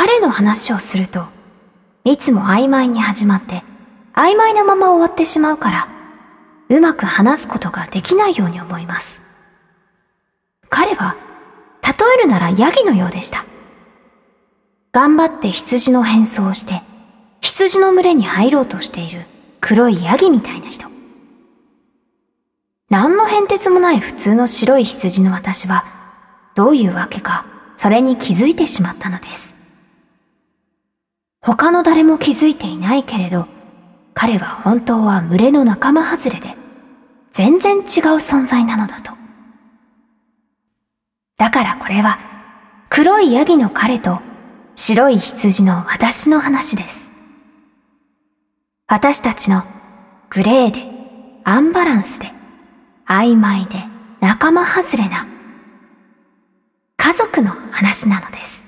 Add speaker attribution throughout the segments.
Speaker 1: 彼の話をすると、いつも曖昧に始まって、曖昧なまま終わってしまうから、うまく話すことができないように思います。彼は、例えるならヤギのようでした。頑張って羊の変装をして、羊の群れに入ろうとしている黒いヤギみたいな人。何の変哲もない普通の白い羊の私は、どういうわけか、それに気づいてしまったのです。他の誰も気づいていないけれど、彼は本当は群れの仲間外れで、全然違う存在なのだと。だからこれは、黒いヤギの彼と白い羊の私の話です。私たちのグレーで、アンバランスで、曖昧で仲間外れな家族の話なのです。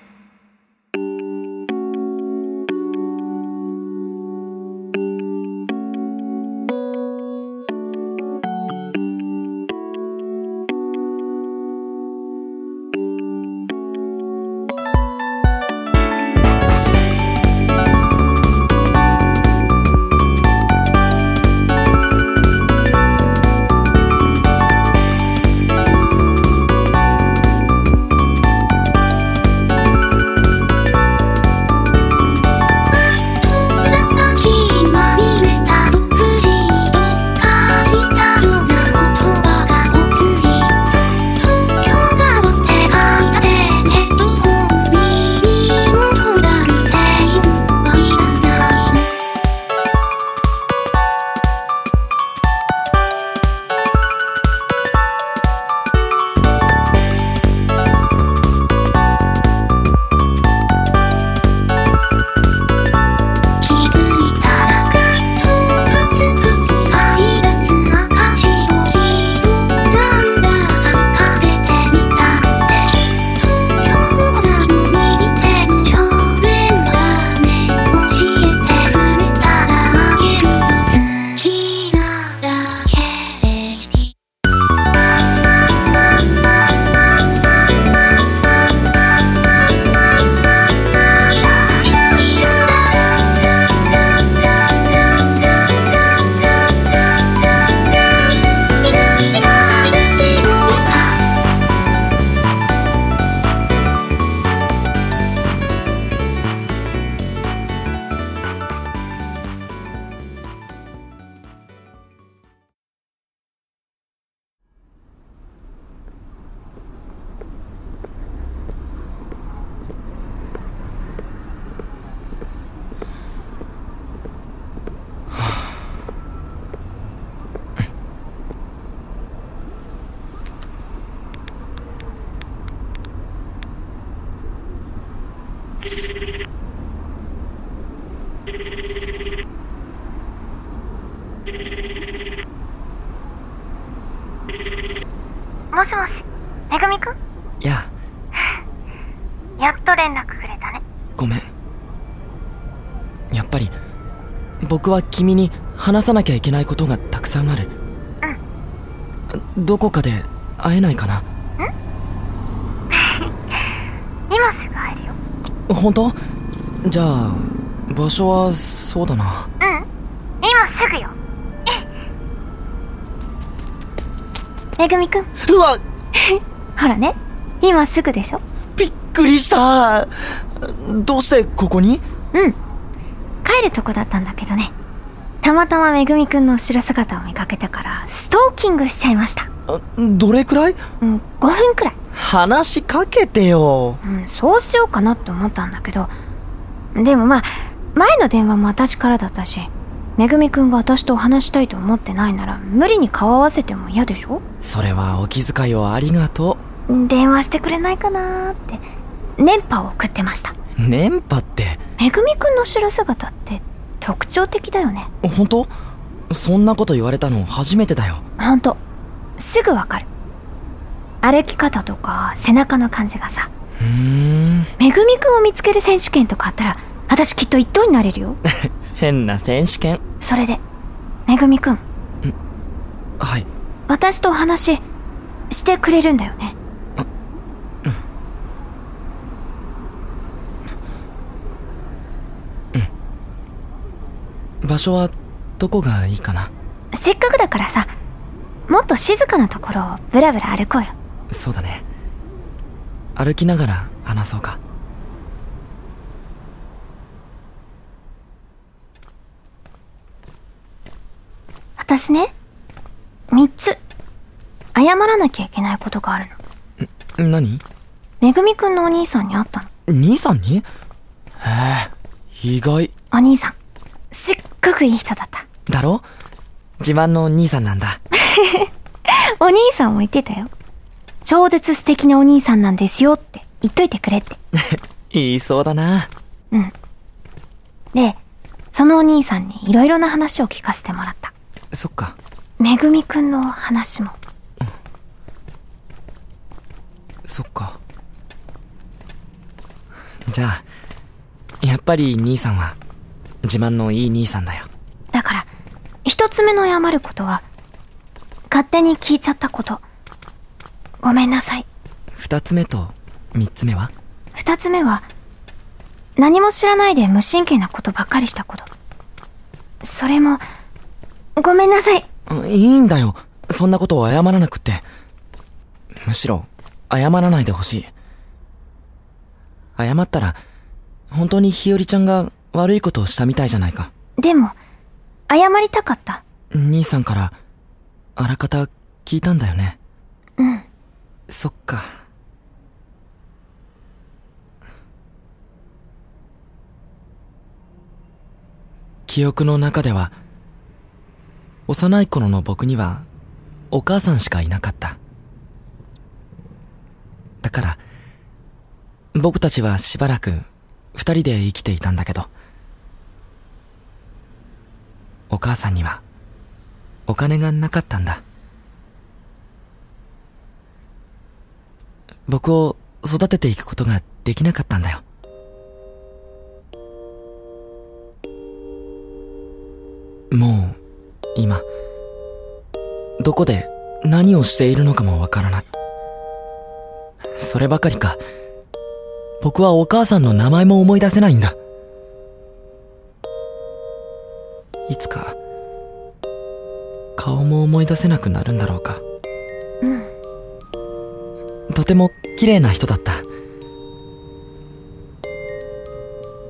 Speaker 2: も
Speaker 3: しもし、めぐみくん？
Speaker 4: いや。
Speaker 3: やっと連絡くれたね。
Speaker 4: ごめん。やっぱり僕は君に話さなきゃいけないことがたくさんある。どこかで会えないかな？
Speaker 3: 今すぐ会えるよ。
Speaker 4: 本当？じゃあ場所はそうだな
Speaker 1: めぐみくん、
Speaker 4: うわ。
Speaker 1: ほらね、今すぐでしょ。
Speaker 4: びっくりした。どうしてここに？
Speaker 1: うん。帰るとこだったんだけどね。たまたまめぐみくんの後ろ姿を見かけたから、ストーキングしちゃいました。
Speaker 4: あどれくらい？
Speaker 1: うん、5分くらい。
Speaker 4: 話しかけてよ。
Speaker 1: うん、そうしようかなって思ったんだけど、でもまあ、前の電話も私からだったし、めぐみくんが私と話したいと思ってないなら、無理に顔合わせても嫌でしょ？
Speaker 4: それはお気遣いをありがと
Speaker 1: 電話してくれないかなーって、電波を送ってました。
Speaker 4: う電波って？
Speaker 1: めぐみくんの後ろ姿って特徴的だよね。
Speaker 4: 本当？そんなこと言われたの初めてだよ
Speaker 1: ほんと、すぐわかる。歩き方とか背中の感じがさ、
Speaker 4: うーん
Speaker 1: めぐみくんを見つける選手権とかあったら、私きっと一等になれるよ。
Speaker 4: 変な選手権。
Speaker 1: それでめぐみくん。
Speaker 4: はい。
Speaker 1: 私と話してくれるんだよね。
Speaker 4: 場所はどこがいいかな？
Speaker 1: せっかくだからさもっと静かなところをブラブラ歩こうよ。
Speaker 4: そうだね。歩きながら話そうか。
Speaker 1: 私ね3つ。謝らなきゃいけないことがあるの。
Speaker 4: 何？
Speaker 1: めぐみくんのお兄さんに会ったの。
Speaker 4: 兄さんに？へえ意外。
Speaker 1: お兄さん。すっごくいい人だった。
Speaker 4: だろ？自慢の兄さんなんだ。
Speaker 1: お兄さんも言ってたよ。超絶素敵なお兄さんなんですよって言っといてくれって。
Speaker 4: 言いそうだな。
Speaker 1: でそのお兄さんにいろいろな話を聞かせてもらった
Speaker 4: そっか。
Speaker 1: めぐみくんの話も。
Speaker 4: そっか。じゃあやっぱり兄さんは自慢のいい兄さんだよ。
Speaker 1: だから一つ目の謝ることは勝手に聞いちゃったこと。ごめんなさい。
Speaker 4: 二つ目と三つ目は？
Speaker 1: 二つ目は何も知らないで無神経なことばっかりしたこと。それもごめんなさい。
Speaker 4: うんいいんだよ。そんなことを謝らなくって。むしろ謝らないでほしい。謝ったら本当に日和ちゃんが悪いことをしたみたいじゃないか。
Speaker 1: でも謝りたかった。
Speaker 4: 兄さんからあらかた聞いたんだよね。
Speaker 1: うん。
Speaker 4: そっか。記憶の中では幼い頃の僕にはお母さんしかいなかっただから僕たちはしばらく二人で生きていたんだけどお母さんにはお金がなかったんだ僕を育てていくことができなかったんだよ。今、どこで何をしているのかもわからない。そればかりか、僕はお母さんの名前も思い出せないんだ。いつか、顔も思い出せなくなるんだろうか。とても綺麗な人だった。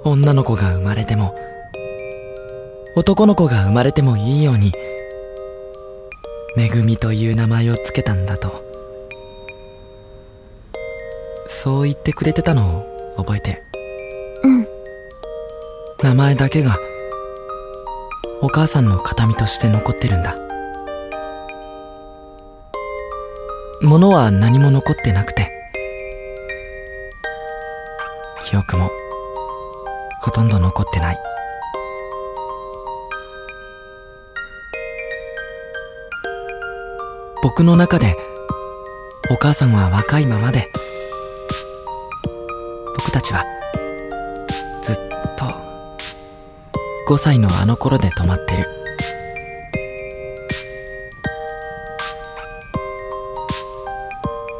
Speaker 4: 女の子が生まれても、男の子が生まれてもいいように、めぐみという名前をつけたんだと。そう言ってくれてたのを覚えてる。
Speaker 1: うん
Speaker 4: 名前だけが、お母さんの形見として残ってるんだ。物は何も残ってなくて、記憶もほとんど残ってない。僕の中でお母さんは若いままで、僕たちはずっと5歳のあの頃で止まってる。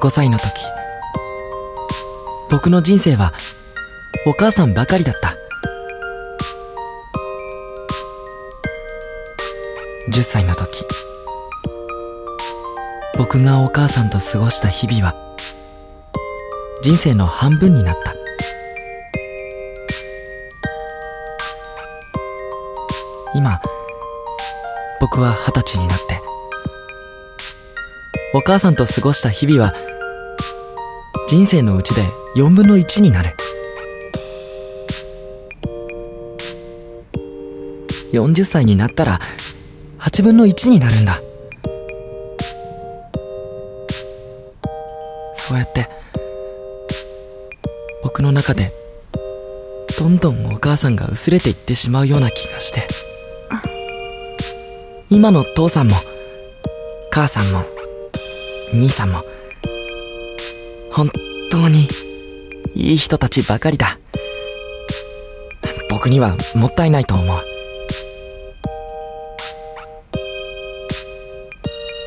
Speaker 4: 5歳の時、僕の人生はお母さんばかりだった。10歳の時、僕がお母さんと過ごした日々は人生の半分になった。今、僕は二十歳になって、お母さんと過ごした日々は人生のうちで4分の1になる。40歳になったら8分の1になるんだ。そうやって僕の中でどんどんお母さんが薄れていってしまうような気がして。今の父さんも母さんも兄さんも本当にいい人たちばかりだ。僕にはもったいないと思う。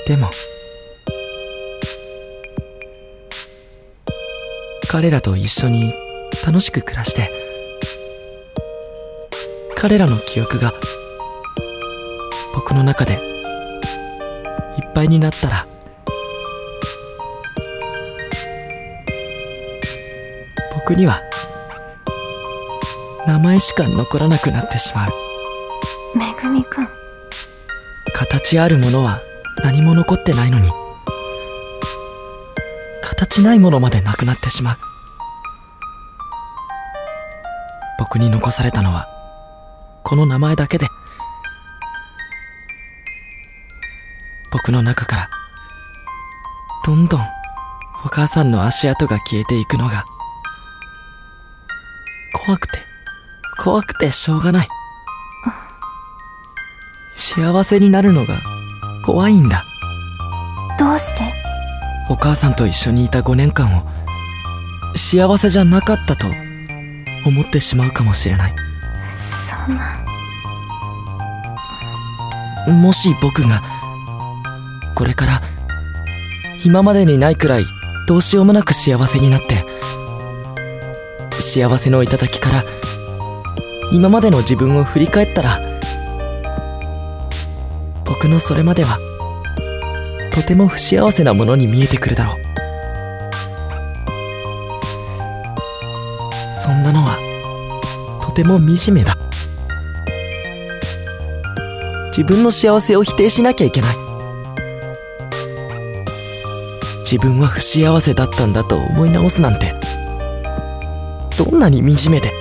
Speaker 4: でも、彼らと一緒に楽しく暮らして、彼らの記憶が僕の中でいっぱいになったら僕には名前しか残らなくなってしまう。
Speaker 1: めぐみくん。
Speaker 4: 形あるものは何も残ってないのに形ないものまでなくなってしまう僕に残されたのはこの名前だけで。僕の中からどんどんお母さんの足跡が消えていくのが怖くて怖くてしょうがない。幸せになるのが怖いんだ。
Speaker 1: どうして？
Speaker 4: お母さんと一緒にいた5年間を幸せじゃなかったと思ってしまうかもしれない。
Speaker 1: そんな
Speaker 4: もし僕がこれから今までにないくらいどうしようもなく幸せになって幸せの頂から今までの自分を振り返ったら僕のそれまではとても不幸せなものに見えてくるだろう。ても惨めだ。自分の幸せを否定しなきゃいけない。自分は不幸せだったんだと思い直すなんて。どんなに惨めで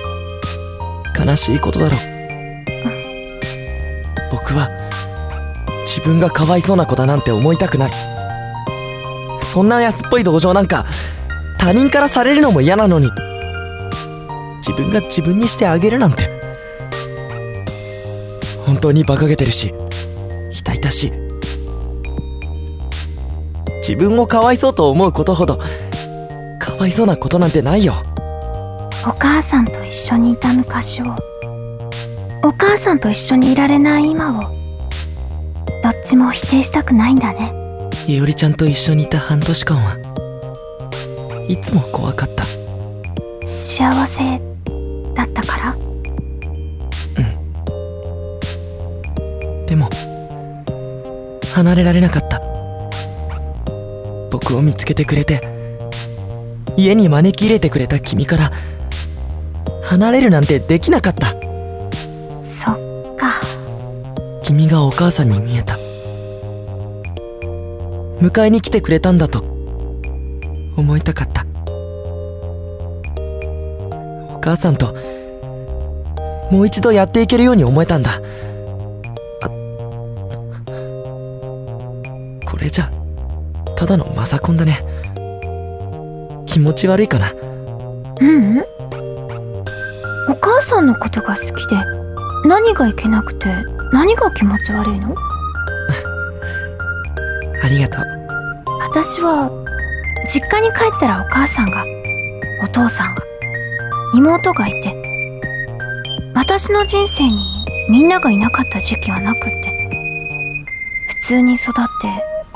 Speaker 4: 悲しいことだろう。僕は自分がかわいそうな子だなんて思いたくない。そんな安っぽい同情なんか他人からされるのも嫌なのに。自分が自分にしてあげるなんて。本当に馬鹿げてるし痛々し。い自分をかわいそうと思うことほどかわいそうなことなんてないよ。
Speaker 1: お母さんと一緒にいた昔をお母さんと一緒にいられない今をどっちも否定したくないんだね。
Speaker 4: いおりちゃんと一緒にいた半年間はいつも怖かった。
Speaker 1: 幸せだったから？
Speaker 4: でも離れられなかった。僕を見つけてくれて家に招き入れてくれた君から離れるなんてできなかった。
Speaker 1: そっか。
Speaker 4: 君がお母さんに見えた。迎えに来てくれたんだと思いたかった母さんともう一度やっていけるように思えたんだ。あこれじゃただのマザコンだね。気持ち悪いかな。
Speaker 1: ううん。お母さんのことが好きで何がいけなくて何が気持ち悪いの？
Speaker 4: ありがとう。
Speaker 1: 私は実家に帰ったらお母さんがお父さんが妹がいて私の人生にみんながいなかった時期はなくって普通に育って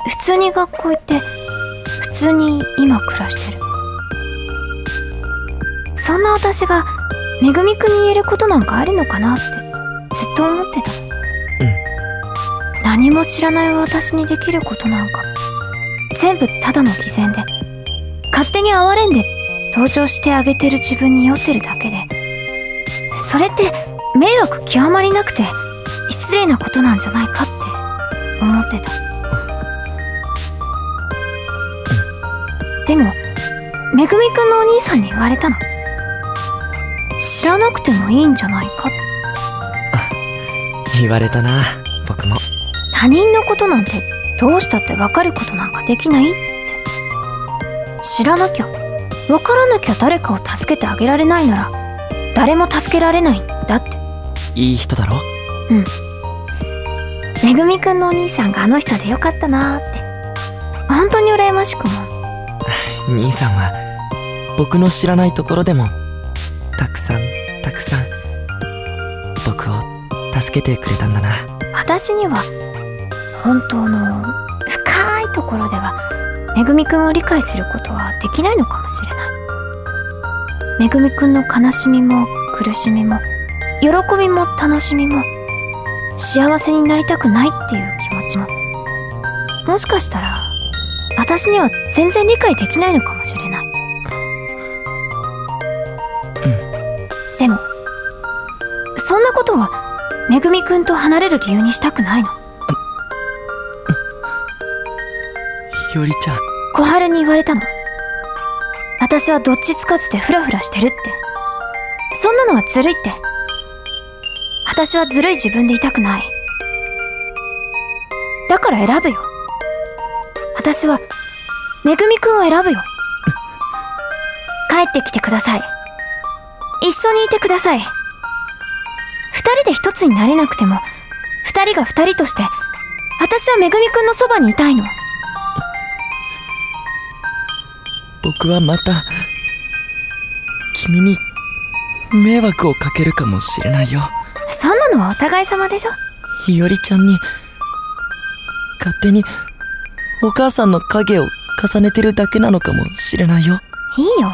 Speaker 1: 普通に学校行って普通に今暮らしてる。そんな私がめぐみくんに言えることなんかあるのかなってずっと思ってた。何も知らない私にできることなんか全部ただの偽善で勝手に哀れんで登場してあげてる自分に酔ってるだけで。それって迷惑極まりなくて失礼なことなんじゃないかって思ってた。でもめぐみくんのお兄さんに言われたの。知らなくてもいいんじゃないかって。
Speaker 4: 言われたな僕も。
Speaker 1: 他人のことなんてどうしたって分かることなんかできないって。知らなきゃ分からなきゃ誰かを助けてあげられないなら誰も助けられないんだって。
Speaker 4: いい人だろ？
Speaker 1: めぐみくんのお兄さんがあの人でよかったなーって。本当に羨ましく思う。
Speaker 4: 兄さんは僕の知らないところでもたくさんたくさん僕を助けてくれたんだな。
Speaker 1: 私には本当の深いところではめぐみくんを理解することはできないのかもしれない。めぐみくんの悲しみも苦しみも喜びも楽しみも幸せになりたくないっていう気持ちも。もしかしたら私には全然理解できないのかもしれない、でもそんなことはめぐみくんと離れる理由にしたくないの
Speaker 4: 日和ちゃん。
Speaker 1: 小春に言われたの。私はどっちつかずでフラフラしてるって。そんなのはずるいって。私はずるい自分でいたくない。だから選ぶよ。私はめぐみくんを選ぶよ。帰ってきてください。一緒にいてください。二人で一つになれなくても二人が二人として私はめぐみくんのそばにいたいの。
Speaker 4: 僕はまた、君に、迷惑をかけるかもしれないよ。
Speaker 1: そんなのはお互い様でしょ。
Speaker 4: 日和ちゃんに、勝手に、お母さんの影を重ねてるだけなのかもしれないよ。
Speaker 1: いいよ。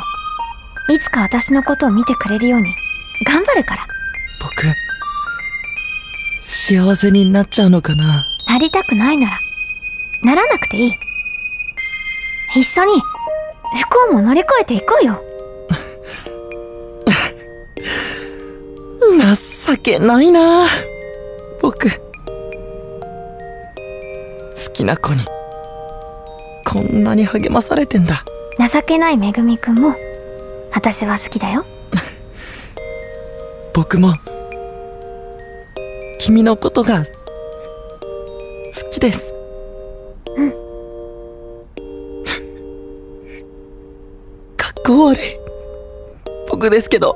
Speaker 1: いつか私のことを見てくれるように。頑張るから。
Speaker 4: 僕、幸せになっちゃうのかな。
Speaker 1: なりたくないなら。ならなくていい。一緒に不幸も乗り越えていこうよ
Speaker 4: 情けないな僕。好きな子に、こんなに励まされてんだ。
Speaker 1: 情けないめぐみくんも私は好きだよ
Speaker 4: 僕も、君のことが、好きです。かっこ悪い。僕ですけど。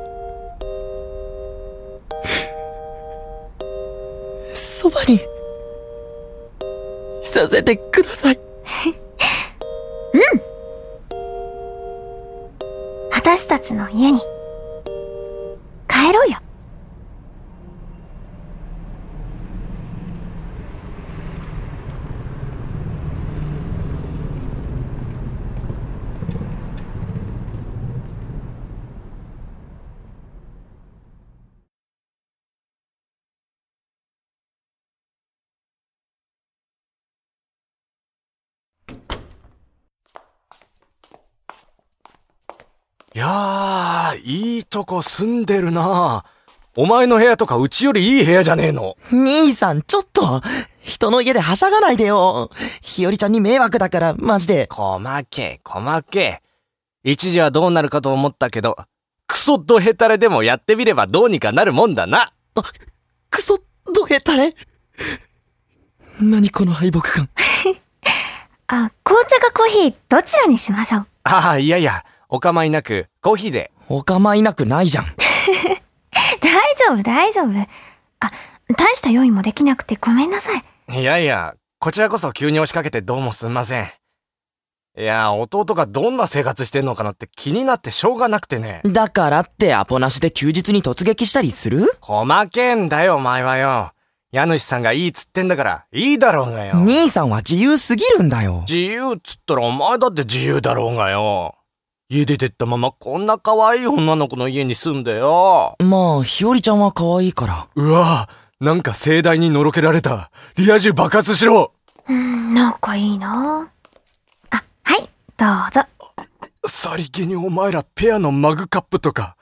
Speaker 4: そばに、いさせてください。
Speaker 1: うん私たちの家に帰ろうよ
Speaker 5: いやー、いいとこ住んでるなお前の部屋とかうちよりいい部屋じゃねえの。
Speaker 4: 兄さん、ちょっと、人の家ではしゃがないでよ。ひよりちゃんに迷惑だから、マジで。
Speaker 5: 細け、細け。一時はどうなるかと思ったけど、クソドヘタレでもやってみればどうにかなるもんだな。
Speaker 4: クソ、どへたれ。何この敗北感？
Speaker 1: あ紅茶かコーヒーどちらにしましょう？
Speaker 5: ああ、いやいや、お構いなく、コーヒーで。
Speaker 4: お構いなくないじゃん。
Speaker 1: 大丈夫大丈夫あ大した用意もできなくてごめんなさい
Speaker 5: いやいや、こちらこそ急に押しかけてどうもすんません。いや、弟がどんな生活してんのかなって気になってしょうがなくてね。
Speaker 4: だからってアポなしで休日に突撃したりする？
Speaker 5: 細けんだよ、お前はよ。家主さんがいいっつってんだから、いいだろうがよ。
Speaker 4: 兄さんは自由すぎるんだよ。
Speaker 5: 自由っつったらお前だって自由だろうがよ。家出てったままこんな可愛い女の子の家に住んでよ。
Speaker 4: まあ、ひよりちゃんは可愛いから。
Speaker 5: うわなんか盛大にのろけられた。リア充爆発しろ
Speaker 1: うん仲いいなあはいどうぞ
Speaker 5: さりげにお前らペアのマグカップとか。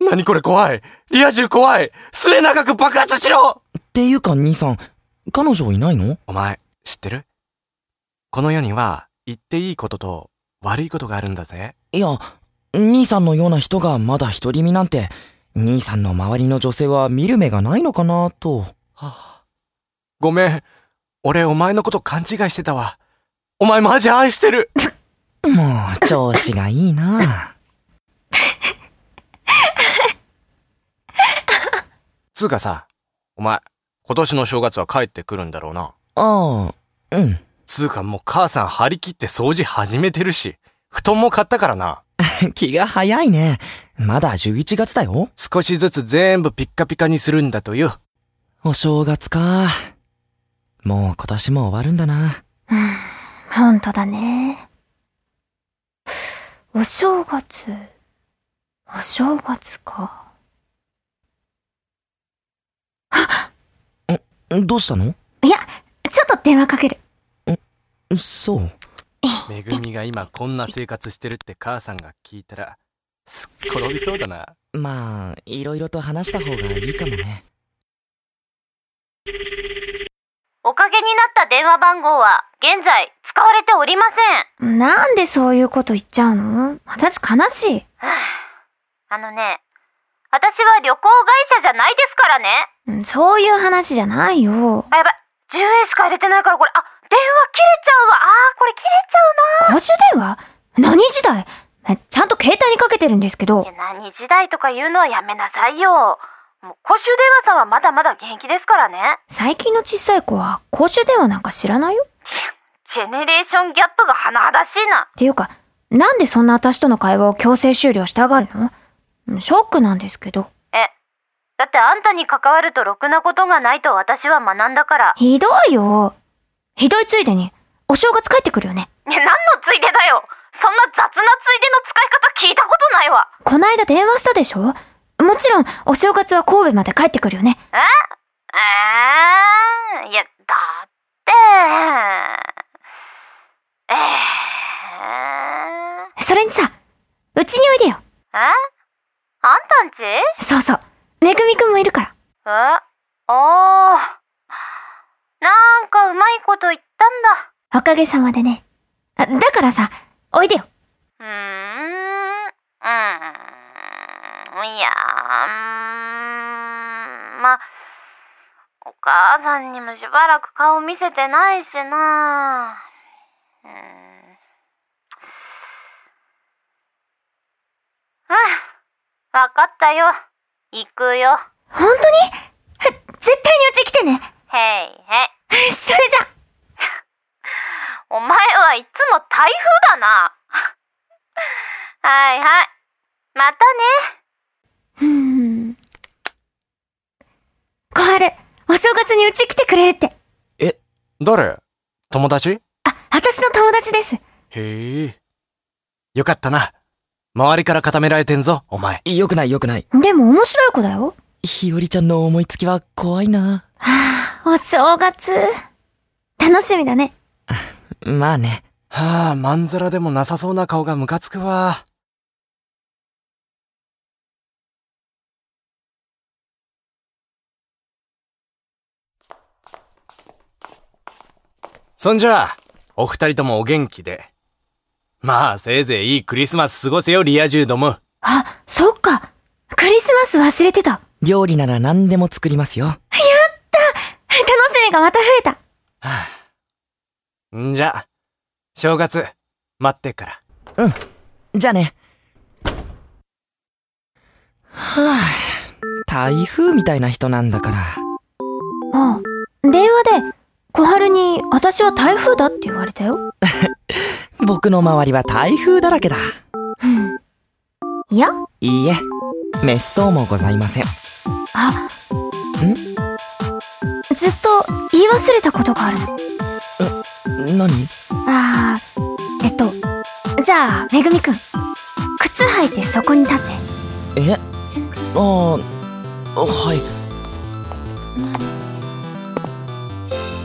Speaker 5: 何これ怖いリア充怖い末永く爆発しろ
Speaker 4: っていうか兄さん、彼女いないの？
Speaker 5: お前、知ってる？この世には、言っていいことと悪いことがあるんだぜ。
Speaker 4: いや、兄さんのような人がまだ独り身なんて、兄さんの周りの女性は見る目がないのかなと。
Speaker 5: ごめん。俺お前のこと勘違いしてたわ。お前マジ愛してる
Speaker 4: もう、調子がいいな
Speaker 5: つうかさ、お前、今年の正月は帰ってくるんだろうな。
Speaker 4: ああ、うん。
Speaker 5: つうかもう母さん張り切って掃除始めてるし、布団も買ったからな。
Speaker 4: 気が早いね。まだ11月だよ。
Speaker 5: 少しずつ全部ピッカピカにするんだとよ。
Speaker 4: お正月か。もう今年も終わるんだな。
Speaker 1: ほんとだねお正月お正月か
Speaker 4: どうしたの？
Speaker 1: いや、ちょっと電話かける。
Speaker 4: そう。
Speaker 5: めぐみが今こんな生活してるって母さんが聞いたら、すっ転びそうだな。
Speaker 4: まあ、いろいろと話した方がいいかもね。
Speaker 3: おかげになった電話番号は現在使われておりません。
Speaker 1: なんでそういうこと言っちゃうの私悲しい。
Speaker 3: あのね、私は旅行会社じゃないですからね。
Speaker 1: そういう話じゃないよ。
Speaker 3: あ、やばい。10円しか入れてないからこれ、あ、電話切れちゃうわ。あー、これ切れちゃうな。
Speaker 1: 公衆電話何時代？えちゃんと携帯にかけてるんですけど。
Speaker 3: 何時代とか言うのはやめなさいよ。もう公衆電話さんはまだまだ現役ですからね。
Speaker 1: 最近の小さい子は公衆電話なんか知らないよ？
Speaker 3: ジェネレーションギャップが甚だしいな。
Speaker 1: っていうか、なんでそんな私との会話を強制終了したがるの？うんショックなんですけど。
Speaker 3: え、だってあんたに関わるとろくなことがないと私は学んだから。
Speaker 1: ひどいよ。ひどいついでに、お正月帰ってくるよね。
Speaker 3: いや、何のついでだよ。そんな雑なついでの使い方聞いたことないわ。
Speaker 1: こないだ電話したでしょ？もちろん、お正月は神戸まで帰ってくるよね。
Speaker 3: え？えー、いや、だって、えー、
Speaker 1: それにさ、うちにおいでよ。
Speaker 3: え？あんたんち？え
Speaker 1: そうそう。めぐみくんもいるから。
Speaker 3: おー。なんかうまいこと言ったんだ。
Speaker 1: おかげさまでね。あだからさ、おいでよ。
Speaker 3: うーん。うーん。いやー、まあ、お母さんにもしばらく顔見せてないしな。うーん。うん。わかったよ。行くよ。
Speaker 1: 本当に？絶対にうち来てね。
Speaker 3: へいへい。
Speaker 1: それじゃ。
Speaker 3: お前はいつも台風だな。はいはい。またね。
Speaker 1: うーん。小春、お正月にうち来てくれって。
Speaker 5: 誰？友達？
Speaker 1: あ、私の友達です。
Speaker 5: へえ。よかったな。周りから固められてんぞ、お前。
Speaker 4: よくないよくない。
Speaker 1: でも面白い子だよ。
Speaker 4: ひよりちゃんの思いつきは怖いな。
Speaker 1: はあ、お正月。楽しみだね。
Speaker 4: まあね。
Speaker 5: はあ、まんざらでもなさそうな顔がムカつくわ。そんじゃあ、お二人ともお元気で。まあ、せいぜいいいクリスマス過ごせよ、リア充ども。
Speaker 1: あ、そっか。クリスマス忘れてた。
Speaker 4: 料理なら何でも作りますよ。
Speaker 1: 楽がまた増えた。
Speaker 5: んじゃ、正月、待ってっから。
Speaker 4: じゃあね。はぁ、台風みたいな人なんだから。
Speaker 1: ああ、電話で、小春に私は台風だって言われたよ。
Speaker 4: 僕の周りは台風だらけだ。
Speaker 1: うん。いや、
Speaker 4: いいえ、滅相もございません。
Speaker 1: あ、ずっと言い忘れたことがあるの。
Speaker 4: 何？
Speaker 1: ああ、えっと、じゃあ、めぐみくん。靴履いてそこに立って。
Speaker 4: え？ああ、はい。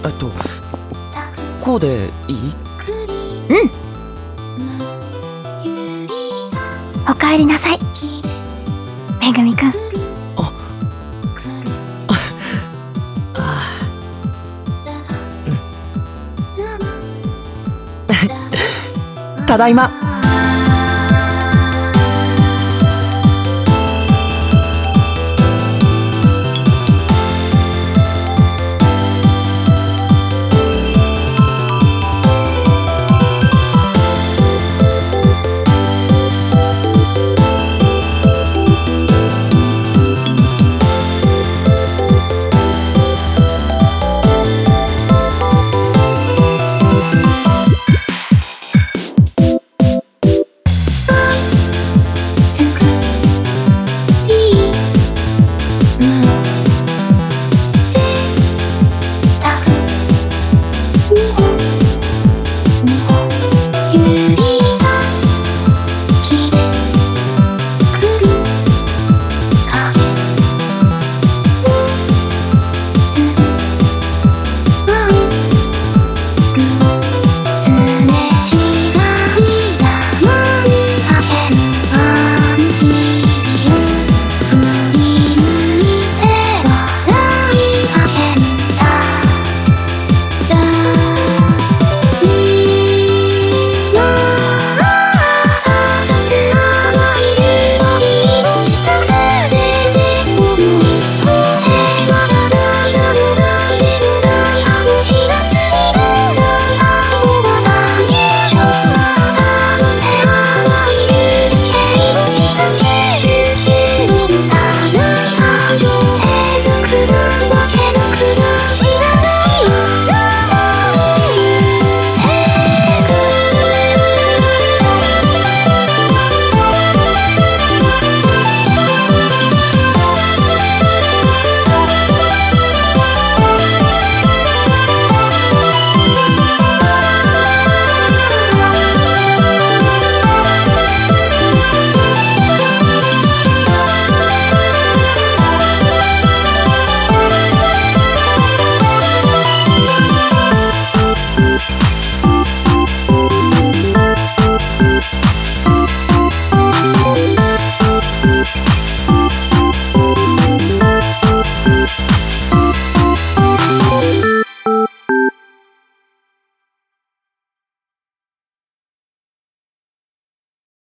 Speaker 4: えっと、こうでいい？
Speaker 1: おかえりなさい。めぐみくん。
Speaker 4: ただいま。